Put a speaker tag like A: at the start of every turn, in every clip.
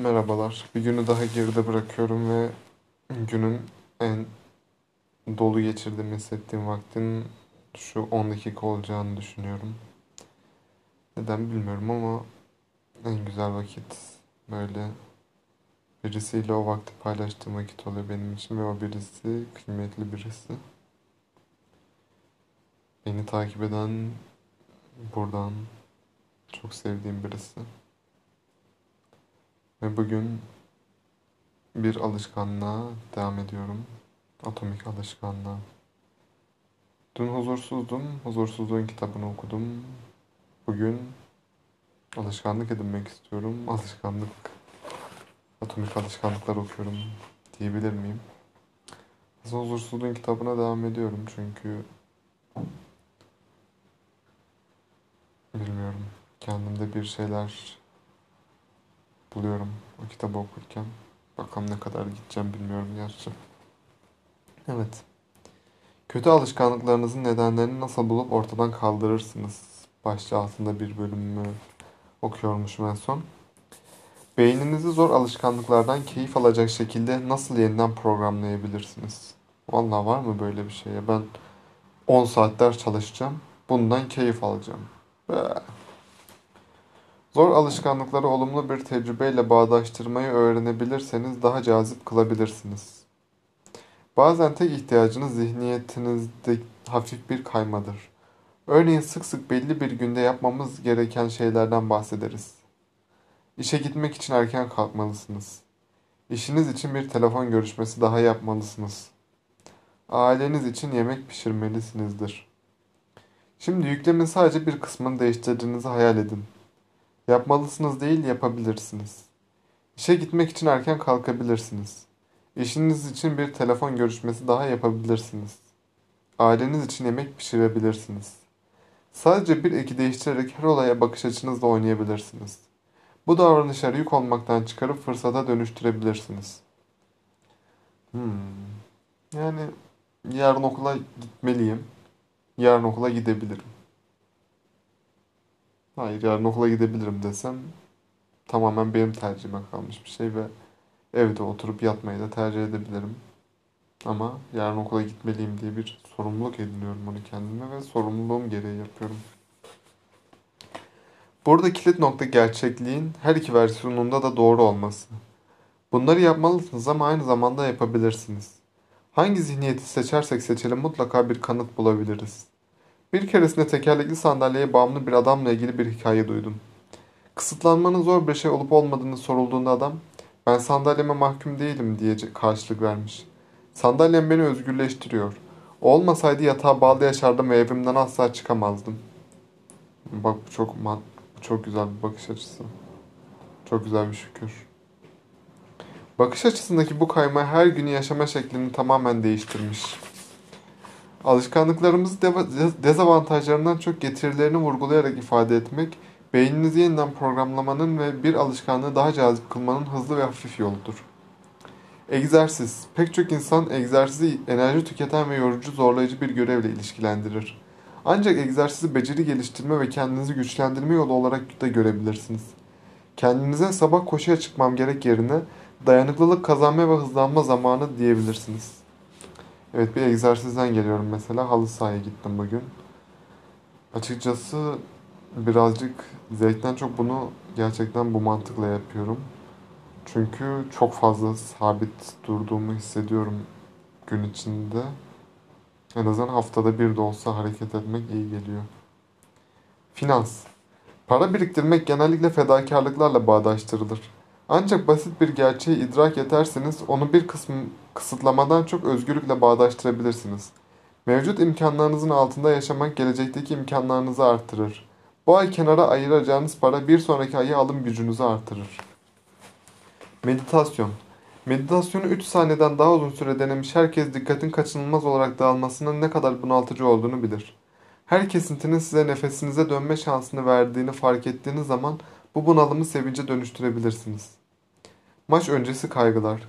A: Merhabalar. Bir günü daha geride bırakıyorum ve günün en dolu geçirdiğimi hissettiğim vaktin şu 10 dakika olacağını düşünüyorum. Neden bilmiyorum ama en güzel vakit böyle birisiyle o vakti paylaştığım vakit oluyor benim için ve o birisi kıymetli birisi. Beni takip eden buradan çok sevdiğim birisi. Ve bugün bir alışkanlığa devam ediyorum. Atomik alışkanlığa. Dün huzursuzdum. Huzursuzluğun kitabını okudum. Bugün alışkanlık edinmek istiyorum. Alışkanlık, atomik alışkanlıklar okuyorum diyebilir miyim? Aslında huzursuzluğun kitabına devam ediyorum çünkü bilmiyorum. Kendimde bir şeyler buluyorum o kitabı okurken. Bakalım ne kadar gideceğim bilmiyorum gerçi. Evet. Kötü alışkanlıklarınızın nedenlerini nasıl bulup ortadan kaldırırsınız? Başlığı altında bir bölümü okuyormuşum en son. Beyninizi zor alışkanlıklardan keyif alacak şekilde nasıl yeniden programlayabilirsiniz? Vallahi var mı böyle bir şey? Ben 10 saatler çalışacağım. Bundan keyif alacağım. Be. Zor alışkanlıkları olumlu bir tecrübeyle bağdaştırmayı öğrenebilirseniz daha cazip kılabilirsiniz. Bazen tek ihtiyacınız zihniyetinizde hafif bir kaymadır. Örneğin sık sık belli bir günde yapmamız gereken şeylerden bahsederiz. İşe gitmek için erken kalkmalısınız. İşiniz için bir telefon görüşmesi daha yapmalısınız. Aileniz için yemek pişirmelisinizdir. Şimdi yüklemin sadece bir kısmını değiştirdiğinizi hayal edin. Yapmalısınız değil, yapabilirsiniz. İşe gitmek için erken kalkabilirsiniz. İşiniz için bir telefon görüşmesi daha yapabilirsiniz. Aileniz için yemek pişirebilirsiniz. Sadece bir eki değiştirerek her olaya bakış açınızla oynayabilirsiniz. Bu davranışları yük olmaktan çıkarıp fırsata dönüştürebilirsiniz. Hmm. Yani yarın okula gitmeliyim. Yarın okula gidebilirim. Hayır yarın okula gidebilirim desem tamamen benim tercihime kalmış bir şey ve evde oturup yatmayı da tercih edebilirim. Ama yarın okula gitmeliyim diye bir sorumluluk ediniyorum onu kendime ve sorumluluğum gereği yapıyorum. Burada kilit nokta gerçekliğin her iki versiyonunda da doğru olması. Bunları yapmalısınız ama aynı zamanda yapabilirsiniz. Hangi zihniyeti seçersek seçelim mutlaka bir kanıt bulabiliriz. Bir keresinde tekerlekli sandalyeye bağımlı bir adamla ilgili bir hikaye duydum. Kısıtlanmanın zor bir şey olup olmadığını sorulduğunda adam, ben sandalyeme mahkum değilim diye karşılık vermiş. Sandalyem beni özgürleştiriyor. Olmasaydı yatağa bağlı yaşardım ve evimden asla çıkamazdım. Bak bu çok man çok güzel bir bakış açısı. Çok güzel bir şükür. Bakış açısındaki bu kayma her günü yaşama şeklini tamamen değiştirmiş. Alışkanlıklarımızı dezavantajlarından çok getirilerini vurgulayarak ifade etmek, beyninizi yeniden programlamanın ve bir alışkanlığı daha cazip kılmanın hızlı ve hafif yoludur. Egzersiz. Pek çok insan egzersizi enerji tüketen ve yorucu zorlayıcı bir görevle ilişkilendirir. Ancak egzersizi beceri geliştirme ve kendinizi güçlendirme yolu olarak da görebilirsiniz. Kendinize sabah koşuya çıkmam gerek yerine dayanıklılık kazanma ve hızlanma zamanı diyebilirsiniz. Evet bir egzersizden geliyorum mesela. Halı sahaya gittim bugün. Açıkçası birazcık zevkten çok bunu gerçekten bu mantıkla yapıyorum. Çünkü çok fazla sabit durduğumu hissediyorum gün içinde. En azından haftada bir de olsa hareket etmek iyi geliyor. Finans. Para biriktirmek genellikle fedakarlıklarla bağdaştırılır. Ancak basit bir gerçeği idrak ederseniz onu bir kısmı kısıtlamadan çok özgürlükle bağdaştırabilirsiniz. Mevcut imkanlarınızın altında yaşamak gelecekteki imkanlarınızı artırır. Bu ay kenara ayıracağınız para bir sonraki ayı alım gücünüzü artırır. Meditasyon Meditasyonu 3 saniyeden daha uzun süre denemiş herkes dikkatin kaçınılmaz olarak dağılmasının ne kadar bunaltıcı olduğunu bilir. Her kesintinin size nefesinize dönme şansını verdiğini fark ettiğiniz zaman bu bunalımı sevince dönüştürebilirsiniz. Maç öncesi kaygılar.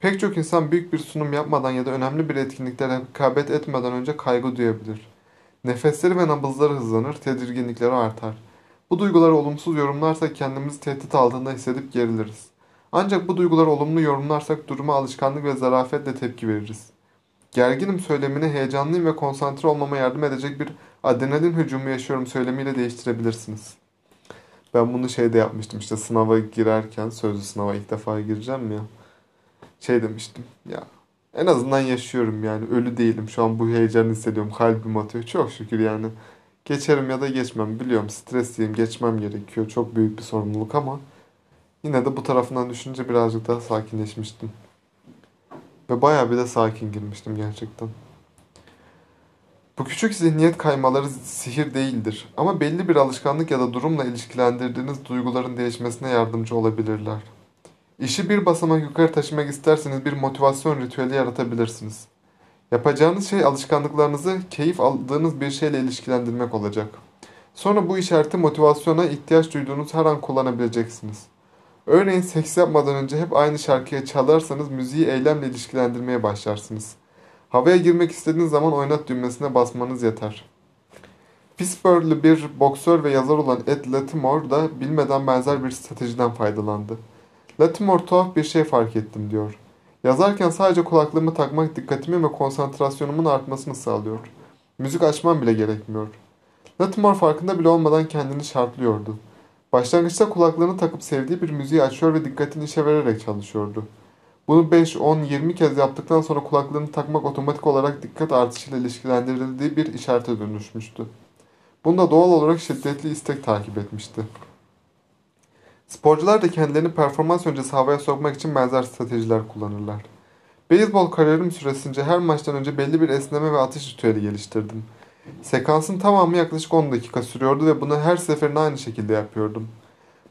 A: Pek çok insan büyük bir sunum yapmadan ya da önemli bir etkinlikte rekabet etmeden önce kaygı duyabilir. Nefesleri ve nabızları hızlanır, tedirginlikleri artar. Bu duyguları olumsuz yorumlarsa kendimizi tehdit altında hissedip geriliriz. Ancak bu duyguları olumlu yorumlarsak duruma alışkanlık ve zarafetle tepki veririz. Gerginim söylemini heyecanlıyım ve konsantre olmama yardım edecek bir adrenalin hücumu yaşıyorum söylemiyle değiştirebilirsiniz. Ben bunu şeyde yapmıştım işte sınava girerken sözlü sınava ilk defa gireceğim ya. Şey demiştim ya en azından yaşıyorum yani ölü değilim şu an bu heyecanı hissediyorum kalbim atıyor çok şükür yani. Geçerim ya da geçmem biliyorum stresliyim geçmem gerekiyor çok büyük bir sorumluluk ama yine de bu tarafından düşünce birazcık daha sakinleşmiştim. Ve bayağı bir de sakin girmiştim gerçekten. Bu küçük zihniyet kaymaları sihir değildir ama belli bir alışkanlık ya da durumla ilişkilendirdiğiniz duyguların değişmesine yardımcı olabilirler. İşi bir basamak yukarı taşımak isterseniz bir motivasyon ritüeli yaratabilirsiniz. Yapacağınız şey alışkanlıklarınızı keyif aldığınız bir şeyle ilişkilendirmek olacak. Sonra bu işareti motivasyona ihtiyaç duyduğunuz her an kullanabileceksiniz. Örneğin seks yapmadan önce hep aynı şarkıya çalarsanız müziği eylemle ilişkilendirmeye başlarsınız. Havaya girmek istediğiniz zaman oynat düğmesine basmanız yeter. Pittsburgh'lı bir boksör ve yazar olan Ed Latimore da bilmeden benzer bir stratejiden faydalandı. Latimore tuhaf bir şey fark ettim diyor. Yazarken sadece kulaklığımı takmak dikkatimi ve konsantrasyonumun artmasını sağlıyor. Müzik açmam bile gerekmiyor. Latimore farkında bile olmadan kendini şartlıyordu. Başlangıçta kulaklığını takıp sevdiği bir müziği açıyor ve dikkatini işe vererek çalışıyordu. Bunu 5, 10, 20 kez yaptıktan sonra kulaklığını takmak otomatik olarak dikkat artışıyla ilişkilendirildiği bir işarete dönüşmüştü. Bunda doğal olarak şiddetli istek takip etmişti. Sporcular da kendilerini performans öncesi havaya sokmak için benzer stratejiler kullanırlar. Beyzbol kariyerim süresince her maçtan önce belli bir esneme ve atış ritüeli geliştirdim. Sekansın tamamı yaklaşık 10 dakika sürüyordu ve bunu her seferinde aynı şekilde yapıyordum.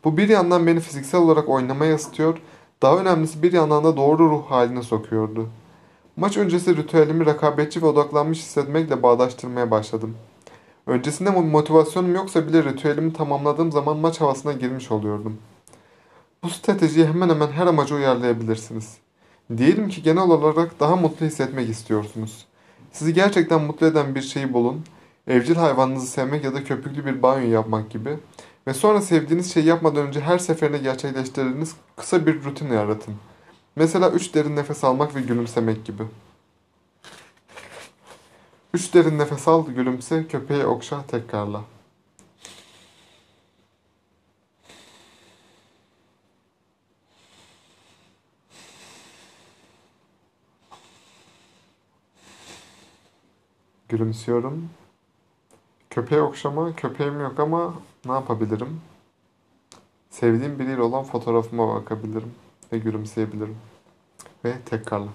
A: Bu bir yandan beni fiziksel olarak oynamaya ısıtıyor, daha önemlisi bir yandan da doğru ruh haline sokuyordu. Maç öncesi ritüelimi rekabetçi ve odaklanmış hissetmekle bağdaştırmaya başladım. Öncesinde motivasyonum yoksa bile ritüelimi tamamladığım zaman maç havasına girmiş oluyordum. Bu stratejiyi hemen hemen her amaca uyarlayabilirsiniz. Diyelim ki genel olarak daha mutlu hissetmek istiyorsunuz. Sizi gerçekten mutlu eden bir şeyi bulun. Evcil hayvanınızı sevmek ya da köpüklü bir banyo yapmak gibi. Ve sonra sevdiğiniz şeyi yapmadan önce her seferinde gerçekleştirdiğiniz kısa bir rutin yaratın. Mesela 3 derin nefes almak ve gülümsemek gibi. 3 derin nefes al, gülümse, köpeği okşa, tekrarla. Gülümsüyorum. Köpeği okşama, köpeğim yok ama ne yapabilirim? Sevdiğim biriyle olan fotoğrafıma bakabilirim ve gülümseyebilirim. Ve tekrarla.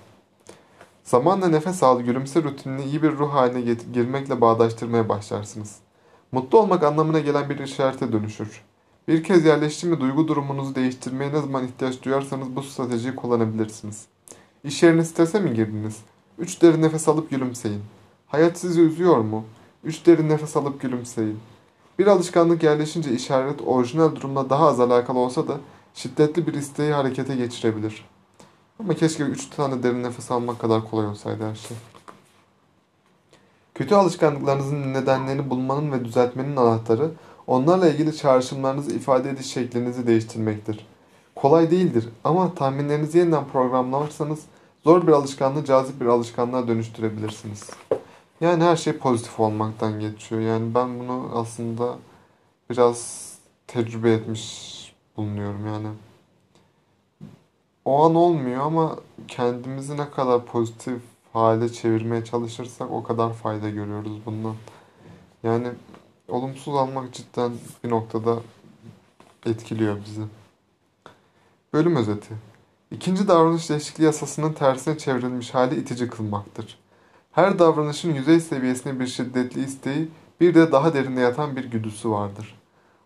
A: Zamanla nefes al, gülümse rutinini iyi bir ruh haline girmekle bağdaştırmaya başlarsınız. Mutlu olmak anlamına gelen bir işarete dönüşür. Bir kez yerleşti mi duygu durumunuzu değiştirmeye ne zaman ihtiyaç duyarsanız bu stratejiyi kullanabilirsiniz. İş yerine strese mi girdiniz? Üç derin nefes alıp gülümseyin. Hayat sizi üzüyor mu? Üç derin nefes alıp gülümseyin. Bir alışkanlık yerleşince işaret orijinal durumla daha az alakalı olsa da şiddetli bir isteği harekete geçirebilir. Ama keşke üç tane derin nefes almak kadar kolay olsaydı her şey. Kötü alışkanlıklarınızın nedenlerini bulmanın ve düzeltmenin anahtarı onlarla ilgili çağrışımlarınızı ifade ediş şeklinizi değiştirmektir. Kolay değildir ama tahminlerinizi yeniden programlarsanız zor bir alışkanlığı cazip bir alışkanlığa dönüştürebilirsiniz. Yani her şey pozitif olmaktan geçiyor. Yani ben bunu aslında biraz tecrübe etmiş bulunuyorum yani. O an olmuyor ama kendimizi ne kadar pozitif hale çevirmeye çalışırsak o kadar fayda görüyoruz bundan. Yani olumsuz almak cidden bir noktada etkiliyor bizi. Bölüm özeti. İkinci davranış değişikliği yasasının tersine çevrilmiş hali itici kılmaktır. Her davranışın yüzey seviyesinde bir şiddetli isteği, bir de daha derinde yatan bir güdüsü vardır.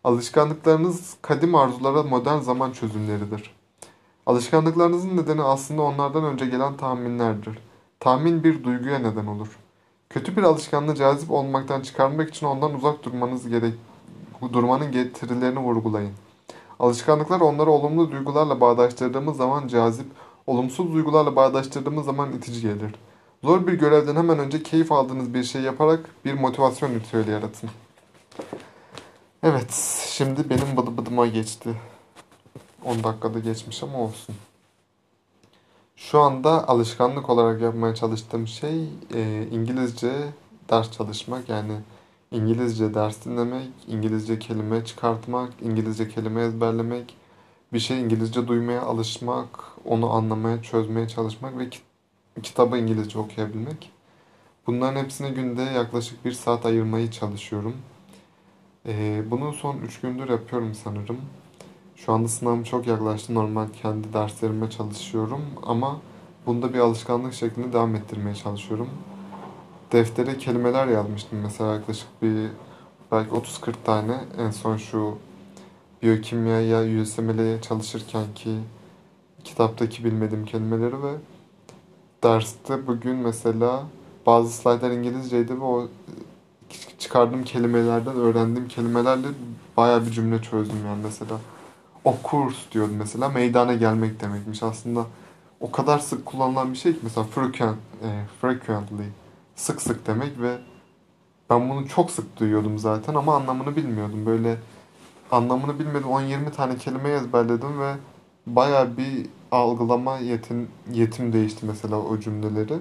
A: Alışkanlıklarınız kadim arzulara modern zaman çözümleridir. Alışkanlıklarınızın nedeni aslında onlardan önce gelen tahminlerdir. Tahmin bir duyguya neden olur. Kötü bir alışkanlığı cazip olmaktan çıkarmak için ondan uzak durmanız gerek durmanın getirilerini vurgulayın. Alışkanlıklar onları olumlu duygularla bağdaştırdığımız zaman cazip, olumsuz duygularla bağdaştırdığımız zaman itici gelir. Zor bir görevden hemen önce keyif aldığınız bir şey yaparak bir motivasyon ritüeli yaratın. Evet, şimdi benim bıdı bıdıma geçti. 10 dakikada geçmiş ama olsun. Şu anda alışkanlık olarak yapmaya çalıştığım şey e, İngilizce ders çalışmak. Yani İngilizce ders dinlemek, İngilizce kelime çıkartmak, İngilizce kelime ezberlemek, bir şey İngilizce duymaya alışmak, onu anlamaya, çözmeye çalışmak ve kitabı İngilizce okuyabilmek. Bunların hepsine günde yaklaşık bir saat ayırmayı çalışıyorum. Ee, bunu son 3 gündür yapıyorum sanırım. Şu anda sınavım çok yaklaştı. Normal kendi derslerime çalışıyorum ama bunda bir alışkanlık şeklinde devam ettirmeye çalışıyorum. Deftere kelimeler yazmıştım mesela yaklaşık bir belki 30-40 tane. En son şu biyokimyaya, USMLE'ye çalışırken ki kitaptaki bilmediğim kelimeleri ve derste bugün mesela bazı slaytlar İngilizceydi ve o çıkardığım kelimelerden öğrendiğim kelimelerle baya bir cümle çözdüm yani mesela. O kurs diyordu mesela meydana gelmek demekmiş. Aslında o kadar sık kullanılan bir şey ki mesela frequent, e, frequently sık sık demek ve ben bunu çok sık duyuyordum zaten ama anlamını bilmiyordum. Böyle anlamını bilmedim 10-20 tane kelime ezberledim ve baya bir algılama yetin, yetim değişti mesela o cümleleri.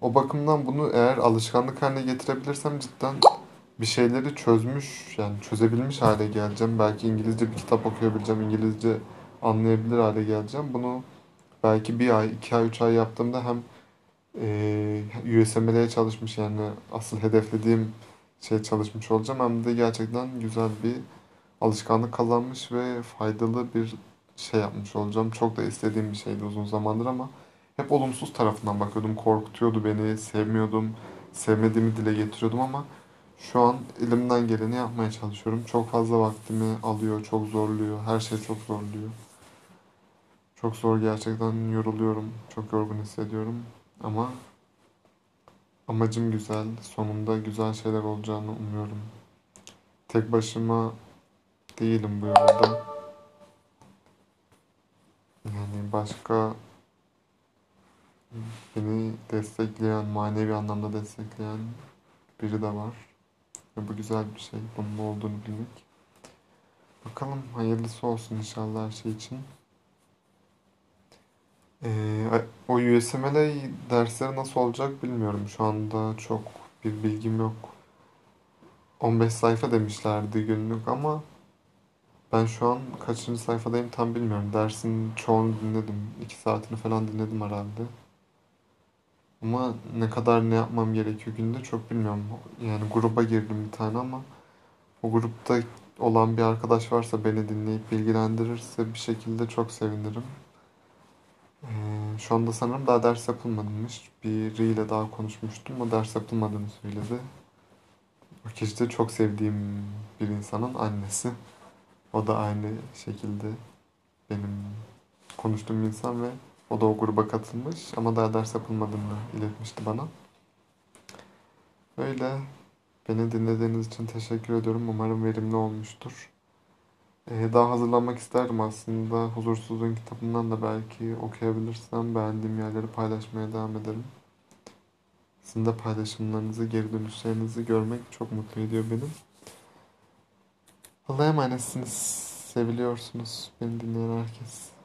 A: O bakımdan bunu eğer alışkanlık haline getirebilirsem cidden bir şeyleri çözmüş yani çözebilmiş hale geleceğim. Belki İngilizce bir kitap okuyabileceğim, İngilizce anlayabilir hale geleceğim. Bunu belki bir ay, iki ay, üç ay yaptığımda hem e, USMLE'ye çalışmış yani asıl hedeflediğim şey çalışmış olacağım. Hem de gerçekten güzel bir alışkanlık kazanmış ve faydalı bir şey yapmış olacağım. Çok da istediğim bir şeydi uzun zamandır ama hep olumsuz tarafından bakıyordum. Korkutuyordu beni, sevmiyordum, sevmediğimi dile getiriyordum ama şu an elimden geleni yapmaya çalışıyorum. Çok fazla vaktimi alıyor, çok zorluyor. Her şey çok zorluyor. Çok zor gerçekten yoruluyorum. Çok yorgun hissediyorum. Ama amacım güzel. Sonunda güzel şeyler olacağını umuyorum. Tek başıma değilim bu yolda. Yani başka beni destekleyen, manevi anlamda destekleyen biri de var. Ve bu güzel bir şey. Bunun olduğunu bilmek. Bakalım hayırlısı olsun inşallah her şey için. Ee, o USMLE dersleri nasıl olacak bilmiyorum. Şu anda çok bir bilgim yok. 15 sayfa demişlerdi günlük ama ben şu an kaçıncı sayfadayım tam bilmiyorum. Dersin çoğunu dinledim. 2 saatini falan dinledim herhalde. Ama ne kadar ne yapmam gerekiyor günde çok bilmiyorum. Yani gruba girdim bir tane ama o grupta olan bir arkadaş varsa beni dinleyip bilgilendirirse bir şekilde çok sevinirim. Ee, şu anda sanırım daha ders yapılmamış. Biriyle daha konuşmuştum. O ders yapılmadığını söyledi. O kişi de çok sevdiğim bir insanın annesi. O da aynı şekilde benim konuştuğum insan ve o da o gruba katılmış ama daha ders yapılmadığını iletmişti bana. Öyle. Beni dinlediğiniz için teşekkür ediyorum. Umarım verimli olmuştur. Ee, daha hazırlanmak isterdim aslında. Huzursuzluğun kitabından da belki okuyabilirsem beğendiğim yerleri paylaşmaya devam ederim. Sizin de paylaşımlarınızı, geri dönüşlerinizi görmek çok mutlu ediyor beni. Allah'a emanetsiniz. Seviliyorsunuz beni dinleyen herkes.